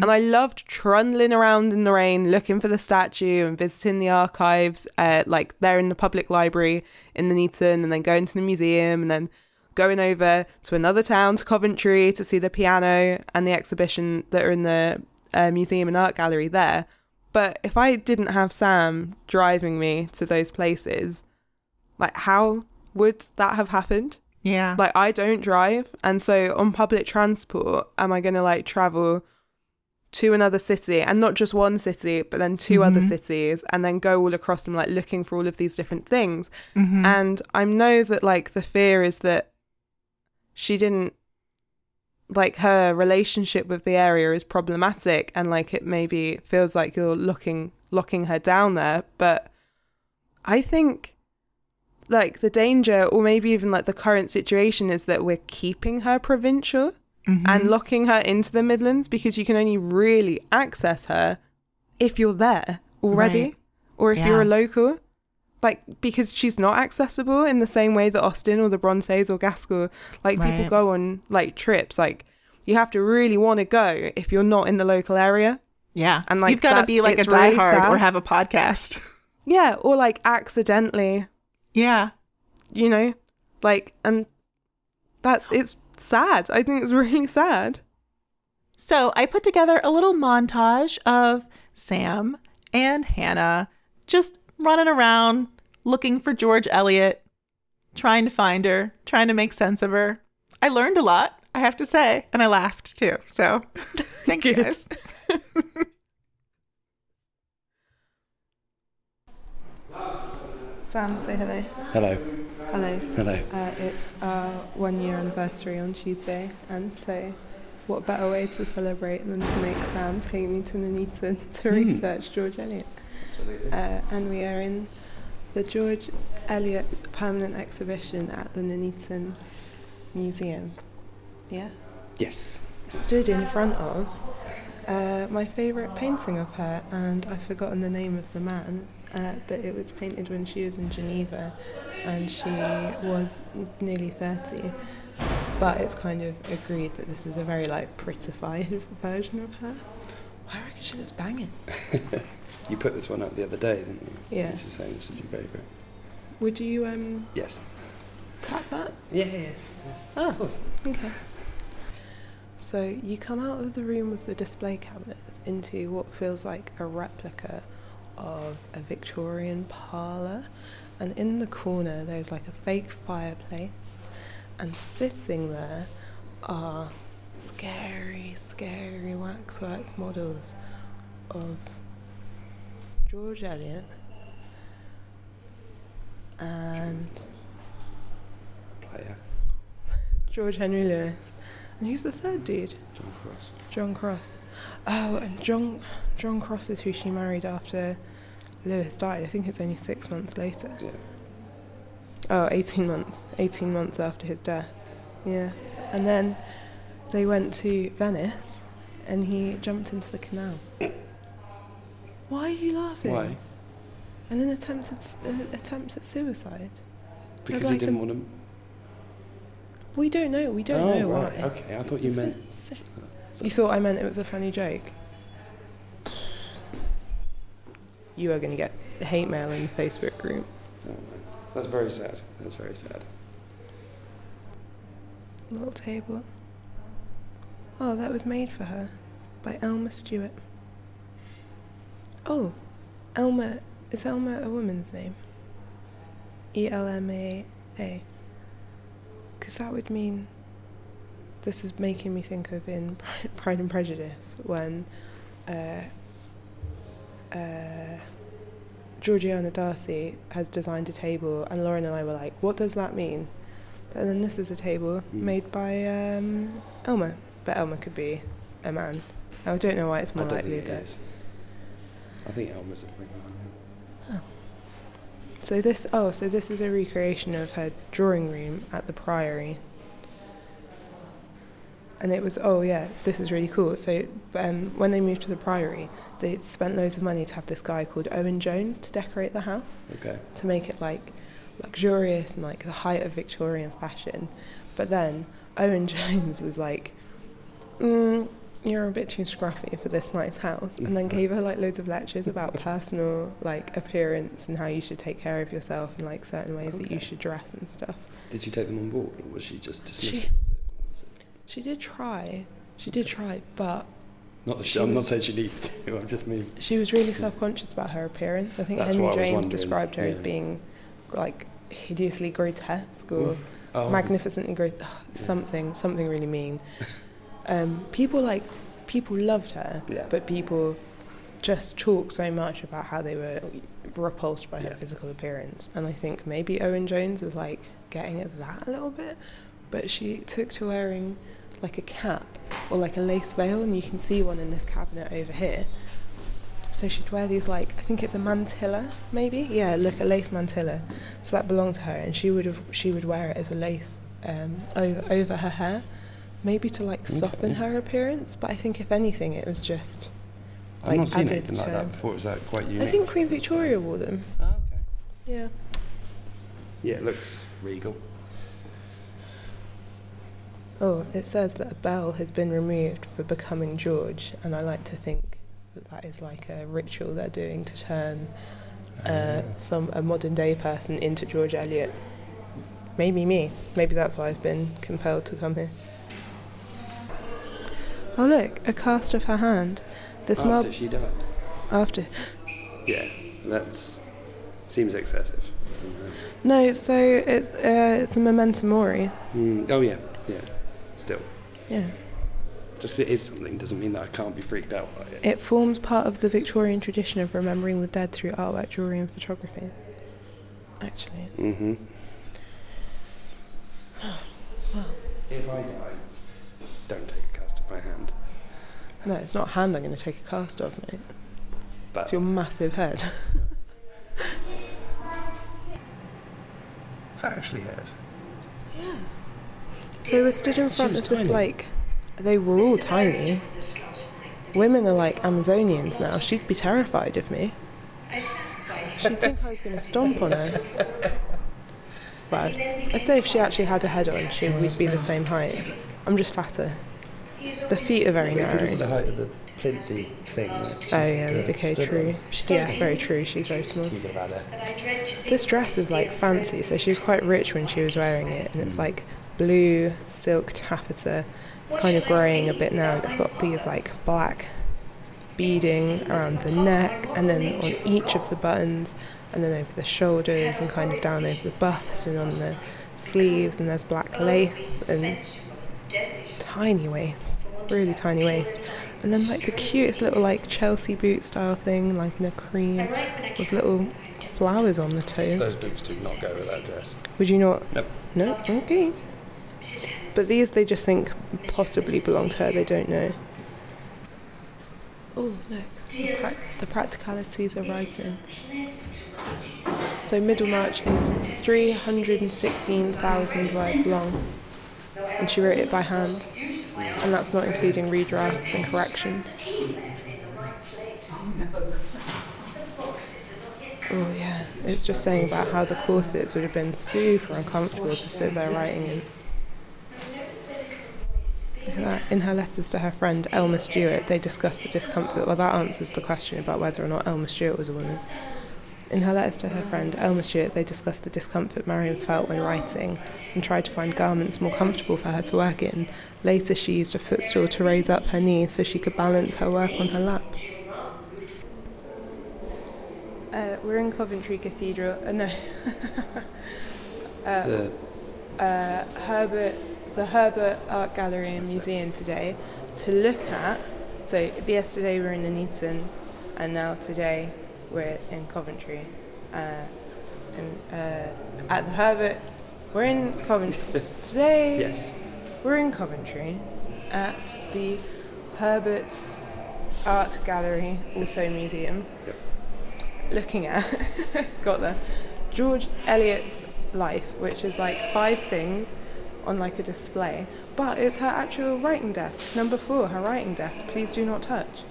And I loved trundling around in the rain looking for the statue and visiting the archives, uh, like there in the public library in the Nuneaton, and then going to the museum, and then going over to another town, to Coventry, to see the piano and the exhibition that are in the uh, museum and art gallery there. But if I didn't have Sam driving me to those places, like how would that have happened? Yeah. like I don't drive and so on public transport am I going to like travel to another city and not just one city but then 2 other mm-hmm. cities and then go all across them like looking for all of these different things mm-hmm. and I know that like the fear is that she didn't like her relationship with the area is problematic and like it maybe feels like you're looking locking her down there but I think like the danger or maybe even like the current situation is that we're keeping her provincial mm-hmm. and locking her into the Midlands because you can only really access her if you're there already Right. or if you're a local. Like because she's not accessible in the same way that Austen or the Brontes or Gaskell like people go on like trips like you have to really want to go if you're not in the local area. Yeah. And, like, you've got to be like a really diehard or have a podcast. Yeah, or like accidentally, yeah. you know, like and that it's sad. I think it's really sad. So I put together a little montage of Sam and Hannah just running around looking for George Eliot, trying to find her, trying to make sense of her. I learned a lot, I have to say, and I laughed too. So thanks, Good. Sam, say hello. Hello. Hello. Hello. Uh, it's our one year anniversary on Tuesday, and so what better way to celebrate than to make Sam take me to Nuneaton to Hmm. research George Eliot? Uh, and we are in the George Eliot permanent exhibition at the Nuneaton Museum. Yeah? Yes. Stood in front of uh, my favourite painting of her, and I've forgotten the name of the man, uh, but it was painted when she was in Geneva and she was nearly 30. But it's kind of agreed that this is a very like prettified version of her. I reckon she looks banging. You put this one up the other day, didn't you? Yeah. She's saying this was your favourite. Would you um Yes. tap that? Yeah, yeah. Oh, Of course. okay. So you come out of the room with the display cabinets into what feels like a replica of a Victorian parlour, and in the corner there's like a fake fireplace, and sitting there are scary, scary waxwork models of George Eliot and Player. George Henry Lewes. And who's the third dude? John Cross. John Cross. Oh, and John John Cross is who she married after Lewes died. I think it's only six months later. Yeah. Oh, 18 months. 18 months after his death. Yeah. And then they went to Venice and he jumped into the canal. Why are you laughing? Why? And an attempt at, an uh, attempt at suicide. Because like he didn't a- want to. We don't know. We don't oh, know right. why. Okay, I thought you It's meant. You thought I meant it was a funny joke? You are going to get hate mail in the Facebook group. Oh. That's very sad. That's very sad. Little table. Oh, that was made for her by Elma Stuart. Oh, Elma. Is Elma a woman's name? E L M A A. Because that would mean. This is making me think of in Pride and Prejudice when uh, uh, Georgiana Darcy has designed a table, and Lauren and I were like, what does that mean? But then this is a table Mm. made by um, Elma, but Elma could be a man. I don't know why it's more likely think it I think Elmer's a pretty man. So this, oh, so this is a recreation of her drawing room at the Priory. And it was, oh yeah, this is really cool. So um, when they moved to the Priory, they spent loads of money to have this guy called Owen Jones to decorate the house. Okay. to make it like luxurious and like the height of Victorian fashion. But then Owen Jones was like, mm, "You're a bit too scruffy for this nice house," and then gave her like loads of lectures about personal like appearance and how you should take care of yourself and like certain ways that you should dress and stuff. Did she take them on board, or was she just dismissed? She-? She did try. She did try, but Not that she, I'm not saying she needed to. I'm just mean. she was really self-conscious about her appearance. I think That's Henry what I was James described her as being like hideously grotesque or Oh. magnificently grotesque, something something really mean um, people like people loved her Yeah. but people just talk so much about how they were repulsed by her Yeah. physical appearance and i think maybe owen jones was like getting at that a little bit but she took to wearing like a cap or like a lace veil and you can see one in this cabinet over here so she'd wear these like I think it's a mantilla, maybe. Yeah, look a lace mantilla. So that belonged to her, and she would have she would wear it as a lace um, over over her hair. maybe to like soften her appearance. But I think if anything, it was just. I've like, not seen anything like that before. Is that quite unique? I think Queen Victoria wore them. Oh, okay. Yeah. Yeah, it looks regal. Oh, it says that a bell has been removed for becoming George, and I like to think that that is like a ritual they're doing to turn uh, some a modern day person into George Eliot. Maybe me. Maybe that's why I've been compelled to come here. Oh look, a cast of her hand. This After marble she died. after. Yeah, that seems excessive. No, so it uh, it's a memento mori. Mm, oh yeah, yeah. Still, Yeah. just it is something doesn't mean that I can't be freaked out by it. It forms part of the Victorian tradition of remembering the dead through artwork, jewellery, and photography. Actually. Mm-hmm. If I die, don't take a cast of my hand. No, it's not a hand I'm going to take a cast of, mate. But It's your massive head. it's actually hers. So we're stood in front of this, tiny. like, they were all tiny. Women are like Amazonians now. She'd be terrified of me. She'd think I was going to stomp on her. Well, I'd say if she actually had a head on, she would be the same height. I'm just fatter. The feet are very narrow. the height of the plinty thing. Oh yeah, the decay tree. Yeah, very true. She's very small. She's about it. This dress is like fancy, so she was quite rich when she was wearing it, and it's like blue silk taffeta. It's kind of greying a bit now. It's got these like black beading around the neck, and then on each of the buttons, and then over the shoulders, and kind of down over the bust, and on the sleeves, and there's black lace and tiny waist, really tiny waist. And then like the cutest little like Chelsea boot style thing, like in a cream with little flowers on the toes. Those boots do not go with that dress. Would you not? Nope. No? Okay. But these they just think possibly belong to her, they don't know. Oh, no. The, prac- the practicalities are writing. So Middlemarch is 316,000 words long. And she wrote it by hand. And that's not including redrafts and corrections. Oh yeah, it's just saying about how the corsets would have been super uncomfortable to sit there writing in. Look. In her letters to her friend Elma Stuart, they discuss the discomfort. Well, that answers the question about whether or not Elma Stuart was a woman. In her letters to her friend Elma Stuart, they discuss the discomfort Marian felt when writing and tried to find garments more comfortable for her to work in. Later, she used a footstool to raise up her knees so she could balance her work on her lap. Uh, we're in Coventry Cathedral. Uh, no. uh, The uh, Herbert, the Herbert Art Gallery and Museum today to look at. So yesterday we were in Nuneaton, and now today we're in Coventry. Uh, and uh, at the Herbert, we're in Coventry today. yes. We're in Coventry at the Herbert Art Gallery, also museum. Yep. Looking at, got there, George Eliot's life, which is like five things on like a display, but it's her actual writing desk. Number four, her writing desk. Please do not touch,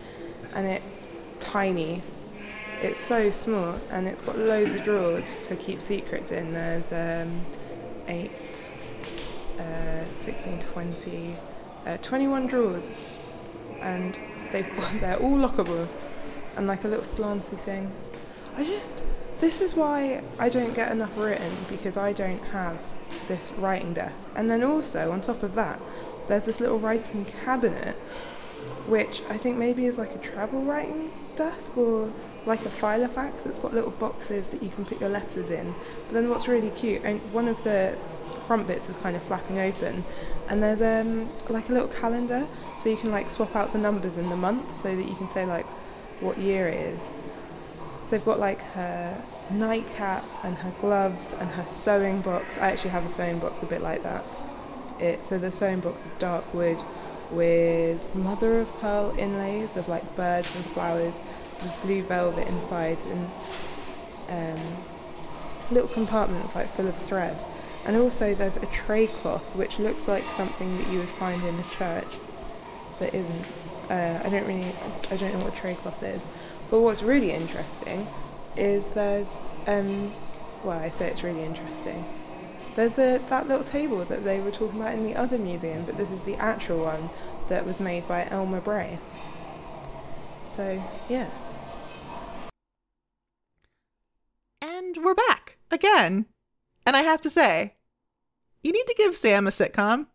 and it's tiny. It's so small, and it's got loads of drawers to keep secrets in. There's um, eight, uh, 16, 20, uh, 21 drawers, and they they're all lockable, and like a little slanty thing. I just this is why I don't get enough written because I don't have this writing desk. And then also on top of that, there's this little writing cabinet, which I think maybe is like a travel writing desk or like a filofax. It's got little boxes that you can put your letters in. But then what's really cute, and one of the front bits is kind of flapping open, and there's um like a little calendar, so you can like swap out the numbers and the months so that you can say like what year it is. So they've got like her nightcap and her gloves and her sewing box. I actually have a sewing box a bit like that. It so the sewing box is dark wood with mother of pearl inlays of like birds and flowers with blue velvet inside and um, little compartments like full of thread. And also, there's a tray cloth which looks like something that you would find in a church, but isn't. Uh, I don't really, I don't know what a tray cloth is. But what's really interesting is there's, um, well, I say it's really interesting. There's the that little table that they were talking about in the other museum, but this is the actual one that was made by Elmer Bray. So yeah. And we're back again. And I have to say, you need to give Sam a sitcom.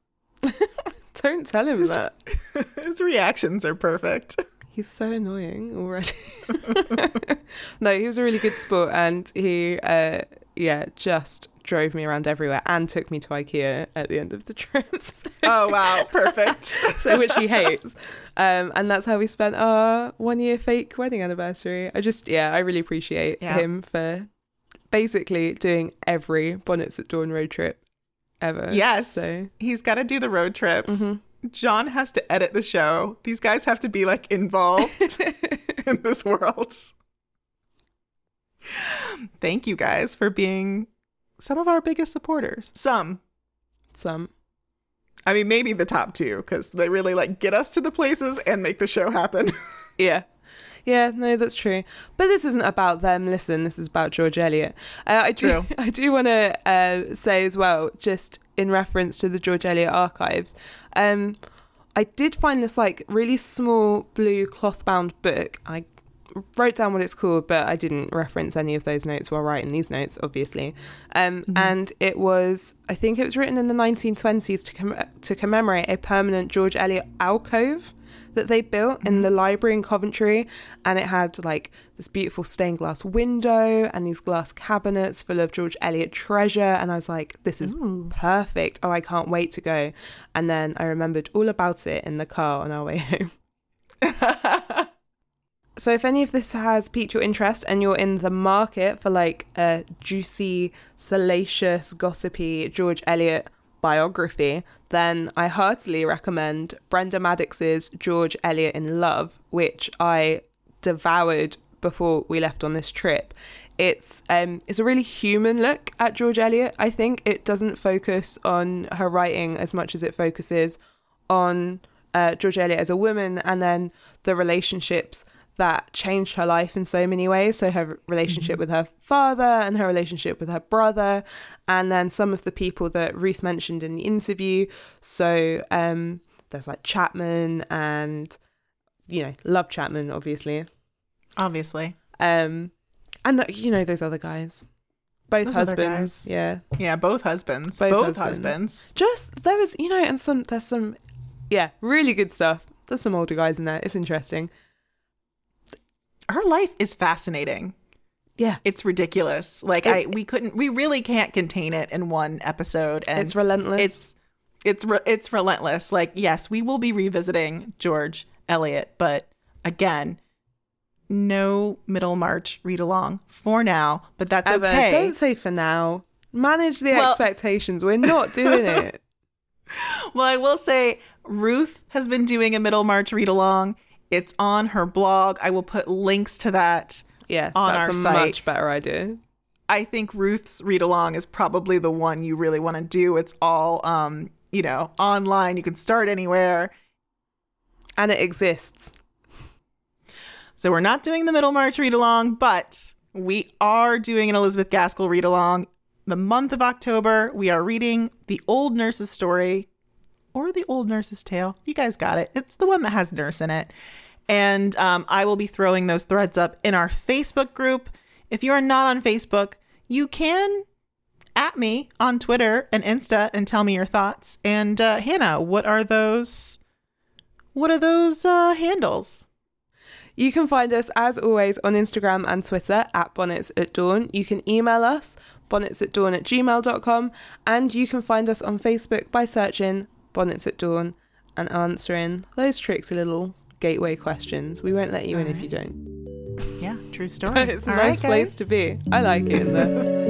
Don't tell him His- that. His reactions are perfect. He's so annoying already. no, he was a really good sport, and he, uh, yeah, just drove me around everywhere and took me to IKEA at the end of the trips. Oh, wow. Perfect. so which he hates. Um, and that's how we spent our one year fake wedding anniversary. I just, yeah, I really appreciate Yeah. him for basically doing every Bonnets at Dawn road trip ever. Yes. So, He's got to do the road trips. Mhm. John has to edit the show. These guys have to be like involved in this world. Thank you guys for being some of our biggest supporters. Some. some. I mean, maybe the top two because they really like get us to the places and make the show happen. Yeah. Yeah, no, that's true. But this isn't about them. Listen, this is about George Eliot. Uh, I do, True. I do want to uh, say as well, just in reference to the George Eliot archives, um, I did find this like really small blue cloth-bound book. I wrote down what it's called, but I didn't reference any of those notes while writing these notes, obviously. Um, And it was, I think it was written in the 1920s to com- to commemorate a permanent George Eliot alcove that they built in the library in Coventry, and it had like this beautiful stained glass window and these glass cabinets full of George Eliot treasure. And I was like, this is perfect. Oh, I can't wait to go. And then I remembered all about it in the car on our way home. So if any of this has piqued your interest and you're in the market for like a juicy, salacious, gossipy George Eliot biography, then I heartily recommend Brenda Maddox's George Eliot in Love, which I devoured before we left on this trip. It's um it's a really human look at George Eliot. I think it doesn't focus on her writing as much as it focuses on uh, George Eliot as a woman and then the relationships that changed her life in so many ways. So her relationship with her father and her relationship with her brother, and then some of the people that Ruth mentioned in the interview. So um, there's like Chapman and you know love Chapman obviously, Obviously. um, and you know those other guys, both Those husbands. Yeah, Yeah, both husbands. Both Both, husbands. husbands. just there was you know and some there's some yeah really good stuff. There's some older guys in there. It's interesting. Her life is fascinating. Yeah. It's ridiculous. Like It- I we couldn't we really can't contain it in one episode and It's relentless. it's it's re- it's relentless. Like yes, we will be revisiting George Eliot, but again, no Middlemarch read along for now, but that's okay. Don't say for now. Manage the Well- expectations. We're not doing it. Well, I will say Ruth has been doing a Middlemarch read along. It's on her blog. I will put links to that. Yes, On that's our a site. much better idea. I think Ruth's read along is probably the one you really want to do. It's all um, you know, online. You can start anywhere. And it exists. So we're not doing the Middlemarch read along, but we are doing an Elizabeth Gaskell read along. The month of October, we are reading The Old Nurse's Story or The Old Nurse's Tale. You guys got it. It's the one that has nurse in it. And um, I will be throwing those threads up in our Facebook group. If you are not on Facebook, you can at me on Twitter and Insta and tell me your thoughts. And uh, Hannah, what are those? What are those uh, handles? You can find us, as always, on Instagram and Twitter at Bonnets at Dawn. You can email us, bonnets at dawn at gmail.com, and you can find us on Facebook by searching bonnets at dawn, and answering those tricksy little gateway questions. We won't let you All in right. if you don't. Yeah, true story. but it's a All nice right, place to be. I like it in there.